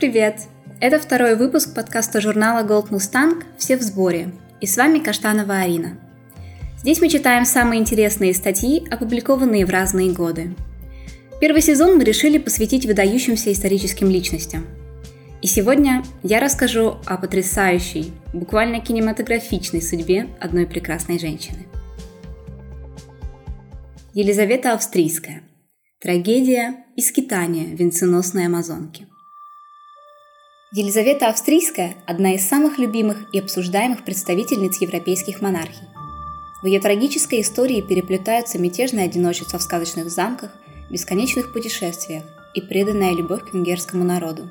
Привет! Это второй выпуск подкаста журнала Gold Mustang «Все в сборе». И с вами Каштанова Арина. Здесь мы читаем самые интересные статьи, опубликованные в разные годы. Первый сезон мы решили посвятить выдающимся историческим личностям. И сегодня я расскажу о потрясающей, буквально кинематографичной судьбе одной прекрасной женщины. Елизавета Австрийская. Трагедия и скитание венценосной амазонки. Елизавета Австрийская – одна из самых любимых и обсуждаемых представительниц европейских монархий. В ее трагической истории переплетаются мятежное одиночество в сказочных замках, бесконечных путешествиях и преданная любовь к венгерскому народу.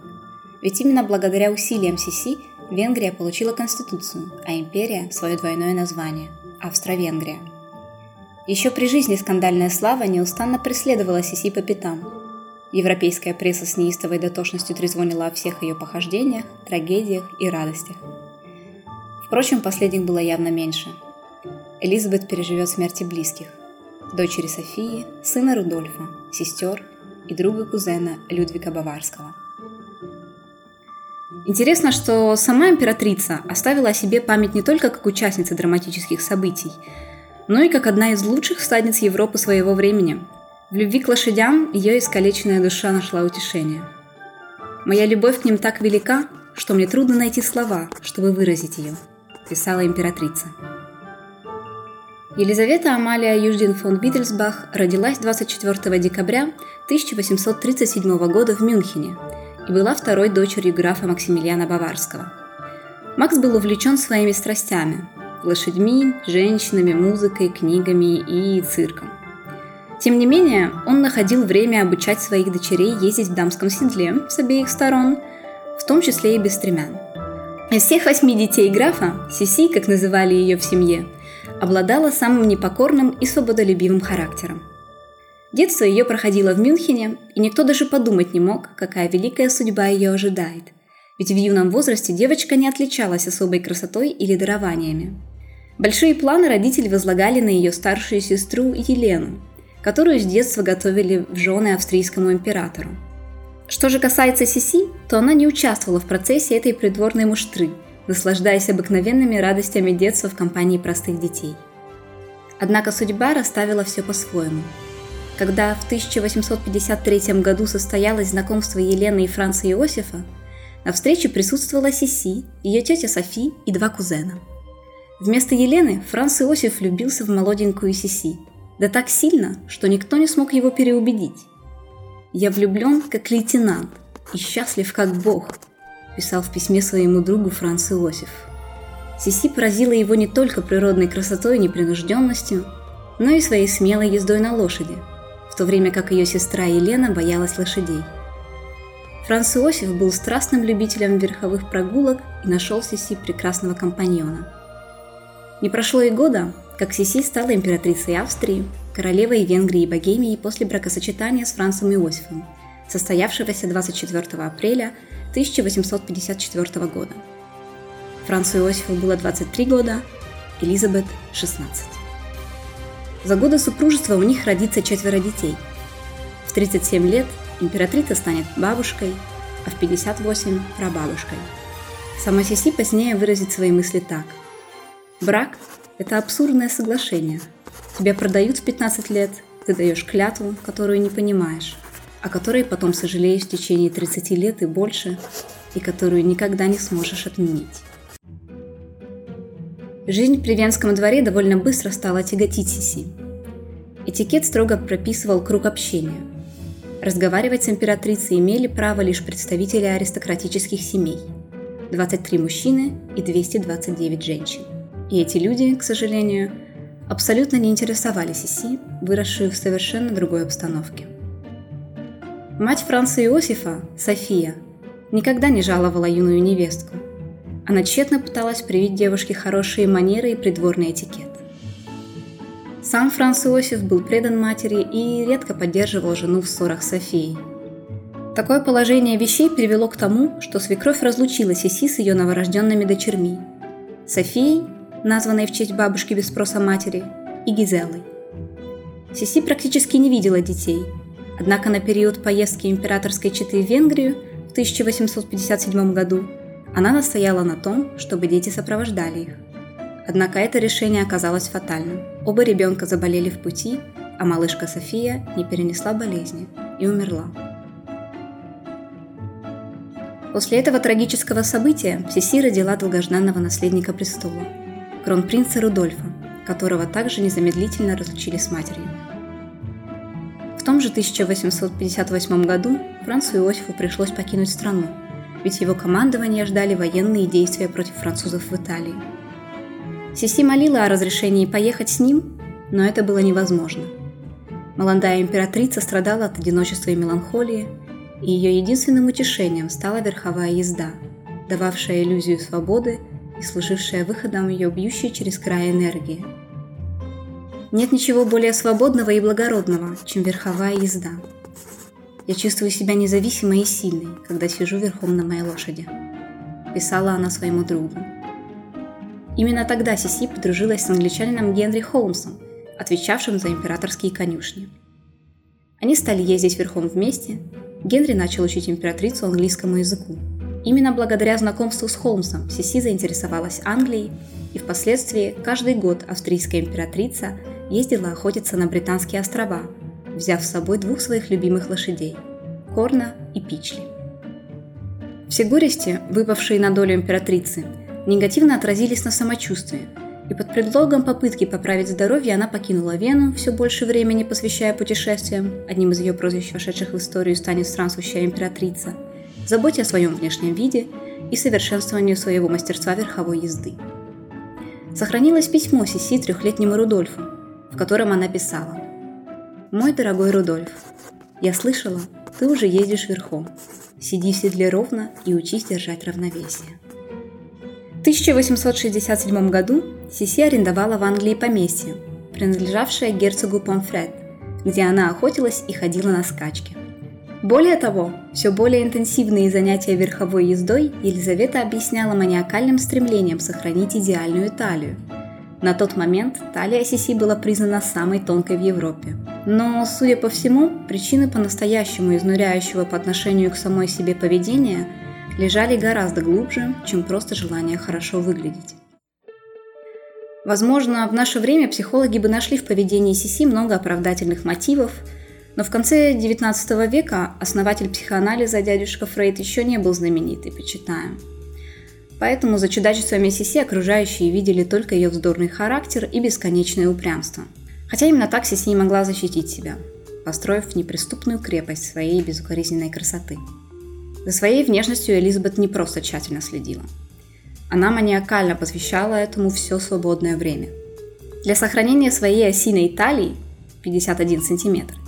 Ведь именно благодаря усилиям Сиси Венгрия получила конституцию, а империя – свое двойное название – Австро-Венгрия. Еще при жизни скандальная слава неустанно преследовала Сиси по пятам – Европейская пресса с неистовой дотошностью трезвонила о всех ее похождениях, трагедиях и радостях. Впрочем, последних было явно меньше. Элизабет переживет смерти близких. Дочери Софии, сына Рудольфа, сестер и друга кузена Людвига Баварского. Интересно, что сама императрица оставила о себе память не только как участница драматических событий, но и как одна из лучших стадниц Европы своего времени – в любви к лошадям ее искалеченная душа нашла утешение. «Моя любовь к ним так велика, что мне трудно найти слова, чтобы выразить ее», – писала императрица. Елизавета Амалия Юждин фон Виттельсбах родилась 24 декабря 1837 года в Мюнхене и была второй дочерью графа Максимилиана Баварского. Макс был увлечен своими страстями – лошадьми, женщинами, музыкой, книгами и цирком. Тем не менее, он находил время обучать своих дочерей ездить в дамском седле с обеих сторон, в том числе и без стремян. Из всех восьми детей графа, Сиси, как называли ее в семье, обладала самым непокорным и свободолюбивым характером. Детство ее проходило в Мюнхене, и никто даже подумать не мог, какая великая судьба ее ожидает. Ведь в юном возрасте девочка не отличалась особой красотой или дарованиями. Большие планы родители возлагали на ее старшую сестру Елену, которую с детства готовили в жены австрийскому императору. Что же касается Сиси, то она не участвовала в процессе этой придворной муштры, наслаждаясь обыкновенными радостями детства в компании простых детей. Однако судьба расставила все по-своему. Когда в 1853 году состоялось знакомство Елены и Франца Иосифа, на встрече присутствовала Сиси, ее тетя Софи и два кузена. Вместо Елены Франц Иосиф влюбился в молоденькую Сиси – да так сильно, что никто не смог его переубедить. «Я влюблен, как лейтенант, и счастлив, как бог», писал в письме своему другу Франц Иосиф. Сиси поразила его не только природной красотой и непринужденностью, но и своей смелой ездой на лошади, в то время как ее сестра Елена боялась лошадей. Франц Иосиф был страстным любителем верховых прогулок и нашел Сиси прекрасного компаньона. Не прошло и года, как Сиси стала императрицей Австрии, королевой Венгрии и Богемии после бракосочетания с Францем Иосифом, состоявшегося 24 апреля 1854 года. Францу Иосифу было 23 года, Элизабет – 16. За годы супружества у них родится четверо детей. В 37 лет императрица станет бабушкой, а в 58 – прабабушкой. Сама Сиси позднее выразит свои мысли так. Брак это абсурдное соглашение. Тебя продают в 15 лет, ты даешь клятву, которую не понимаешь, о которой потом сожалеешь в течение 30 лет и больше, и которую никогда не сможешь отменить. Жизнь при Венском дворе довольно быстро стала тяготить Сиси. Этикет строго прописывал круг общения. Разговаривать с императрицей имели право лишь представители аристократических семей – 23 мужчины и 229 женщин – и эти люди, к сожалению, абсолютно не интересовали Сиси, выросшую в совершенно другой обстановке. Мать Франца Иосифа, София, никогда не жаловала юную невестку. Она тщетно пыталась привить девушке хорошие манеры и придворный этикет. Сам Франц Иосиф был предан матери и редко поддерживал жену в ссорах с Софией. Такое положение вещей привело к тому, что свекровь разлучила Сиси с ее новорожденными дочерьми – Софией названной в честь бабушки без спроса матери, и Гизелой. Сиси практически не видела детей, однако на период поездки императорской четы в Венгрию в 1857 году, она настояла на том, чтобы дети сопровождали их. Однако это решение оказалось фатальным. Оба ребенка заболели в пути, а малышка София не перенесла болезни и умерла. После этого трагического события Сиси родила долгожданного наследника престола, кронпринца Рудольфа, которого также незамедлительно разлучили с матерью. В том же 1858 году Францу Иосифу пришлось покинуть страну, ведь его командование ждали военные действия против французов в Италии. Сиси молила о разрешении поехать с ним, но это было невозможно. Молодая императрица страдала от одиночества и меланхолии, и ее единственным утешением стала верховая езда, дававшая иллюзию свободы и служившая выходом ее бьющей через край энергии. Нет ничего более свободного и благородного, чем верховая езда. Я чувствую себя независимой и сильной, когда сижу верхом на моей лошади, писала она своему другу. Именно тогда Сиси подружилась с англичанином Генри Холмсом, отвечавшим за императорские конюшни. Они стали ездить верхом вместе Генри начал учить императрицу английскому языку. Именно благодаря знакомству с Холмсом Сиси заинтересовалась Англией, и впоследствии каждый год австрийская императрица ездила охотиться на Британские острова, взяв с собой двух своих любимых лошадей – Корна и Пичли. Все горести, выпавшие на долю императрицы, негативно отразились на самочувствии – и под предлогом попытки поправить здоровье она покинула Вену, все больше времени посвящая путешествиям, одним из ее прозвищ, вошедших в историю, станет странствующая императрица, заботе о своем внешнем виде и совершенствованию своего мастерства верховой езды. Сохранилось письмо Сиси трехлетнему Рудольфу, в котором она писала «Мой дорогой Рудольф, я слышала, ты уже ездишь верхом. Сиди в седле ровно и учись держать равновесие». В 1867 году Сиси арендовала в Англии поместье, принадлежавшее герцогу Помфред, где она охотилась и ходила на скачки. Более того, все более интенсивные занятия верховой ездой Елизавета объясняла маниакальным стремлением сохранить идеальную талию. На тот момент талия Сиси была признана самой тонкой в Европе. Но, судя по всему, причины по-настоящему изнуряющего по отношению к самой себе поведения лежали гораздо глубже, чем просто желание хорошо выглядеть. Возможно, в наше время психологи бы нашли в поведении Сиси много оправдательных мотивов, но в конце XIX века основатель психоанализа дядюшка Фрейд еще не был знаменит и почитаем. Поэтому за чудачествами Сиси окружающие видели только ее вздорный характер и бесконечное упрямство. Хотя именно так Сиси могла защитить себя, построив неприступную крепость своей безукоризненной красоты. За своей внешностью Элизабет не просто тщательно следила – она маниакально посвящала этому все свободное время. Для сохранения своей осиной талии 51 см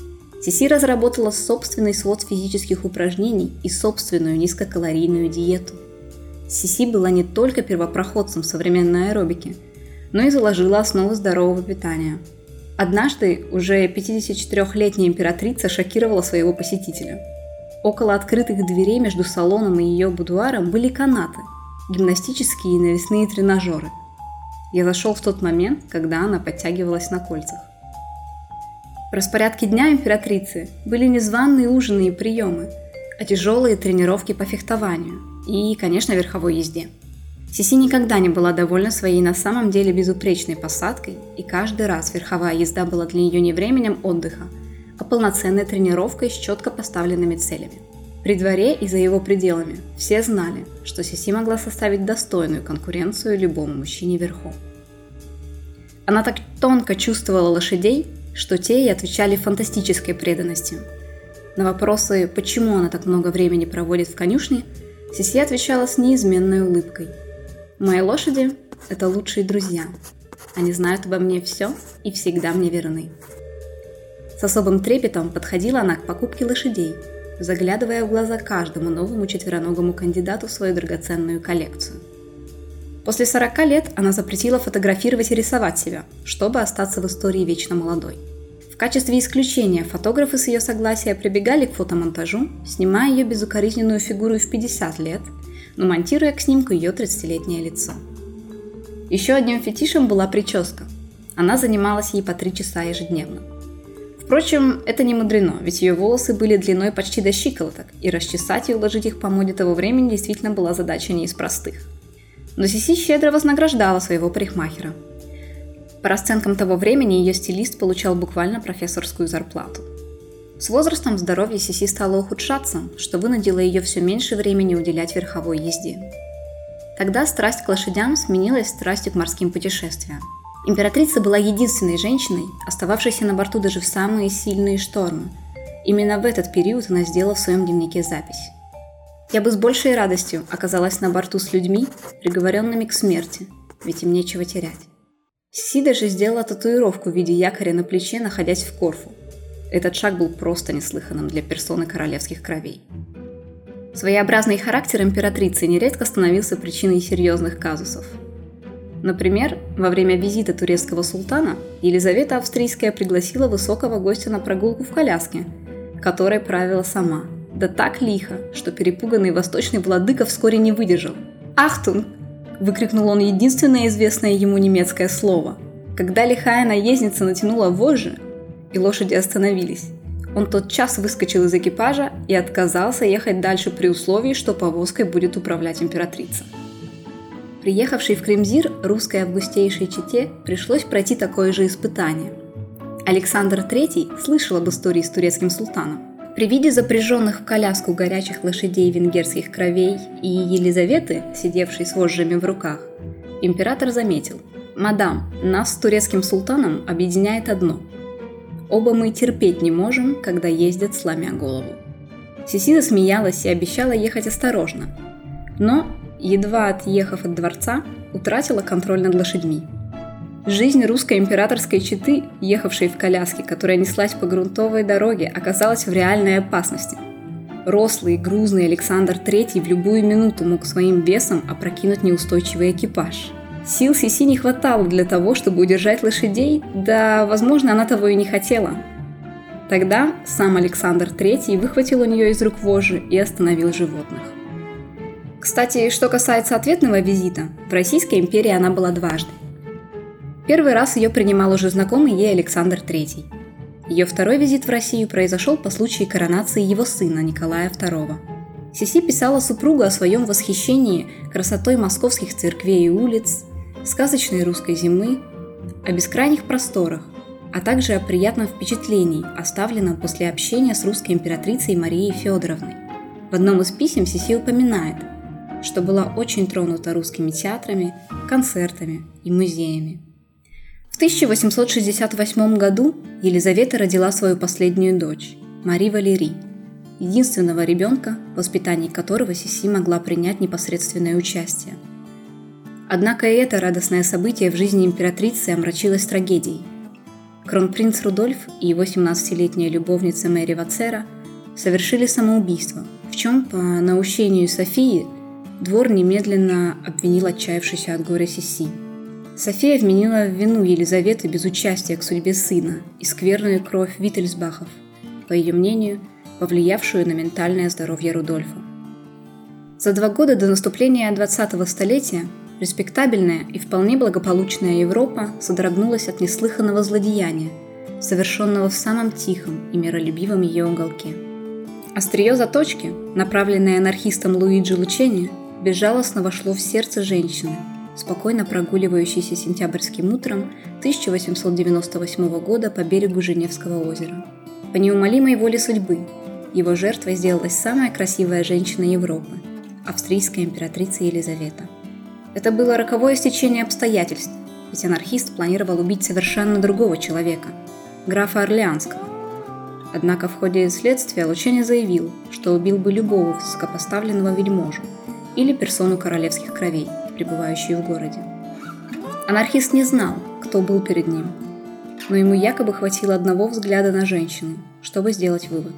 Сиси разработала собственный свод физических упражнений и собственную низкокалорийную диету. Сиси была не только первопроходцем современной аэробики, но и заложила основу здорового питания. Однажды уже 54-летняя императрица шокировала своего посетителя. Около открытых дверей между салоном и ее будуаром были канаты – гимнастические и навесные тренажеры. Я зашел в тот момент, когда она подтягивалась на кольцах. В распорядке дня императрицы были незваные ужины и приемы, а тяжелые тренировки по фехтованию и, конечно, верховой езде. Сиси никогда не была довольна своей на самом деле безупречной посадкой, и каждый раз верховая езда была для нее не временем отдыха, а полноценной тренировкой с четко поставленными целями – при дворе и за его пределами все знали, что Сиси могла составить достойную конкуренцию любому мужчине верхом. Она так тонко чувствовала лошадей, что те и отвечали фантастической преданностью. На вопросы, почему она так много времени проводит в конюшне, Сиси отвечала с неизменной улыбкой. «Мои лошади – это лучшие друзья. Они знают обо мне все и всегда мне верны». С особым трепетом подходила она к покупке лошадей – заглядывая в глаза каждому новому четвероногому кандидату в свою драгоценную коллекцию. После 40 лет она запретила фотографировать и рисовать себя, чтобы остаться в истории вечно молодой. В качестве исключения фотографы с ее согласия прибегали к фотомонтажу, снимая ее безукоризненную фигуру в 50 лет, но монтируя к снимку ее 30-летнее лицо. Еще одним фетишем была прическа. Она занималась ей по 3 часа ежедневно. Впрочем, это не мудрено, ведь ее волосы были длиной почти до щиколоток, и расчесать и уложить их по моде того времени действительно была задача не из простых. Но Сиси щедро вознаграждала своего парикмахера. По расценкам того времени ее стилист получал буквально профессорскую зарплату. С возрастом здоровье Сиси стало ухудшаться, что вынудило ее все меньше времени уделять верховой езде. Тогда страсть к лошадям сменилась страстью к морским путешествиям. Императрица была единственной женщиной, остававшейся на борту даже в самые сильные штормы. Именно в этот период она сделала в своем дневнике запись. «Я бы с большей радостью оказалась на борту с людьми, приговоренными к смерти, ведь им нечего терять». Си даже сделала татуировку в виде якоря на плече, находясь в Корфу. Этот шаг был просто неслыханным для персоны королевских кровей. Своеобразный характер императрицы нередко становился причиной серьезных казусов – Например, во время визита турецкого султана Елизавета Австрийская пригласила высокого гостя на прогулку в коляске, которой правила сама. Да так лихо, что перепуганный восточный владыка вскоре не выдержал. «Ахтун!» – выкрикнул он единственное известное ему немецкое слово. Когда лихая наездница натянула вожжи, и лошади остановились, он тот час выскочил из экипажа и отказался ехать дальше при условии, что повозкой будет управлять императрица. Приехавшей в Кремзир русской августейшей чете пришлось пройти такое же испытание. Александр III слышал об истории с турецким султаном. При виде запряженных в коляску горячих лошадей венгерских кровей и Елизаветы, сидевшей с вожжами в руках, император заметил «Мадам, нас с турецким султаном объединяет одно. Оба мы терпеть не можем, когда ездят сломя голову». Сисида смеялась и обещала ехать осторожно. Но едва отъехав от дворца, утратила контроль над лошадьми. Жизнь русской императорской четы, ехавшей в коляске, которая неслась по грунтовой дороге, оказалась в реальной опасности. Рослый, грузный Александр III в любую минуту мог своим весом опрокинуть неустойчивый экипаж. Сил Сиси не хватало для того, чтобы удержать лошадей, да, возможно, она того и не хотела. Тогда сам Александр III выхватил у нее из рук вожжи и остановил животных. Кстати, что касается ответного визита, в Российской империи она была дважды. Первый раз ее принимал уже знакомый ей Александр III. Ее второй визит в Россию произошел по случаю коронации его сына Николая II. Сиси писала супругу о своем восхищении красотой московских церквей и улиц, сказочной русской зимы, о бескрайних просторах, а также о приятном впечатлении, оставленном после общения с русской императрицей Марией Федоровной. В одном из писем Сиси упоминает – что была очень тронута русскими театрами, концертами и музеями. В 1868 году Елизавета родила свою последнюю дочь, Мари Валери, единственного ребенка, в воспитании которого Сиси могла принять непосредственное участие. Однако и это радостное событие в жизни императрицы омрачилось трагедией. Кронпринц Рудольф и его 17-летняя любовница Мэри Вацера совершили самоубийство, в чем, по наущению Софии, Двор немедленно обвинил отчаявшийся от горя Сиси. София вменила в вину Елизаветы без участия к судьбе сына и скверную кровь Виттельсбахов, по ее мнению, повлиявшую на ментальное здоровье Рудольфа. За два года до наступления 20-го столетия респектабельная и вполне благополучная Европа содрогнулась от неслыханного злодеяния, совершенного в самом тихом и миролюбивом ее уголке. Острие заточки, направленное анархистом Луиджи Лучени, безжалостно вошло в сердце женщины, спокойно прогуливающейся сентябрьским утром 1898 года по берегу Женевского озера. По неумолимой воле судьбы его жертвой сделалась самая красивая женщина Европы – австрийская императрица Елизавета. Это было роковое стечение обстоятельств, ведь анархист планировал убить совершенно другого человека – графа Орлеанского. Однако в ходе следствия Лучени заявил, что убил бы любого высокопоставленного вельможу – или персону королевских кровей, пребывающую в городе. Анархист не знал, кто был перед ним, но ему якобы хватило одного взгляда на женщину, чтобы сделать вывод.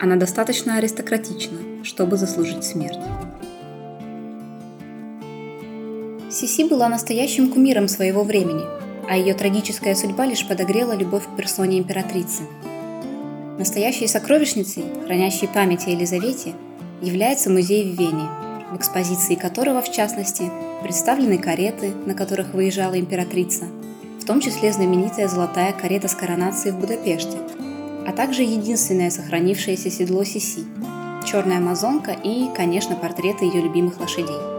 Она достаточно аристократична, чтобы заслужить смерть. Сиси была настоящим кумиром своего времени, а ее трагическая судьба лишь подогрела любовь к персоне императрицы. Настоящей сокровищницей, хранящей память о Елизавете, является музей в Вене, в экспозиции которого, в частности, представлены кареты, на которых выезжала императрица, в том числе знаменитая золотая карета с коронацией в Будапеште, а также единственное сохранившееся седло Сиси, черная амазонка и, конечно, портреты ее любимых лошадей.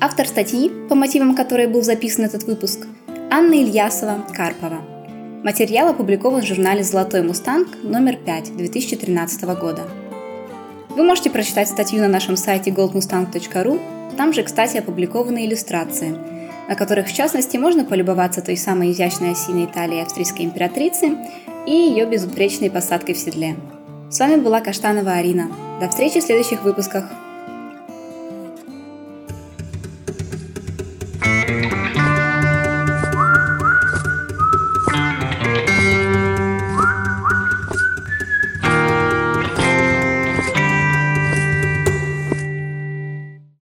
Автор статьи, по мотивам которой был записан этот выпуск, Анна Ильясова Карпова. Материал опубликован в журнале «Золотой мустанг» номер 5 2013 года. Вы можете прочитать статью на нашем сайте goldmustang.ru, там же, кстати, опубликованы иллюстрации, на которых, в частности, можно полюбоваться той самой изящной осиной талии австрийской императрицы и ее безупречной посадкой в седле. С вами была Каштанова Арина. До встречи в следующих выпусках.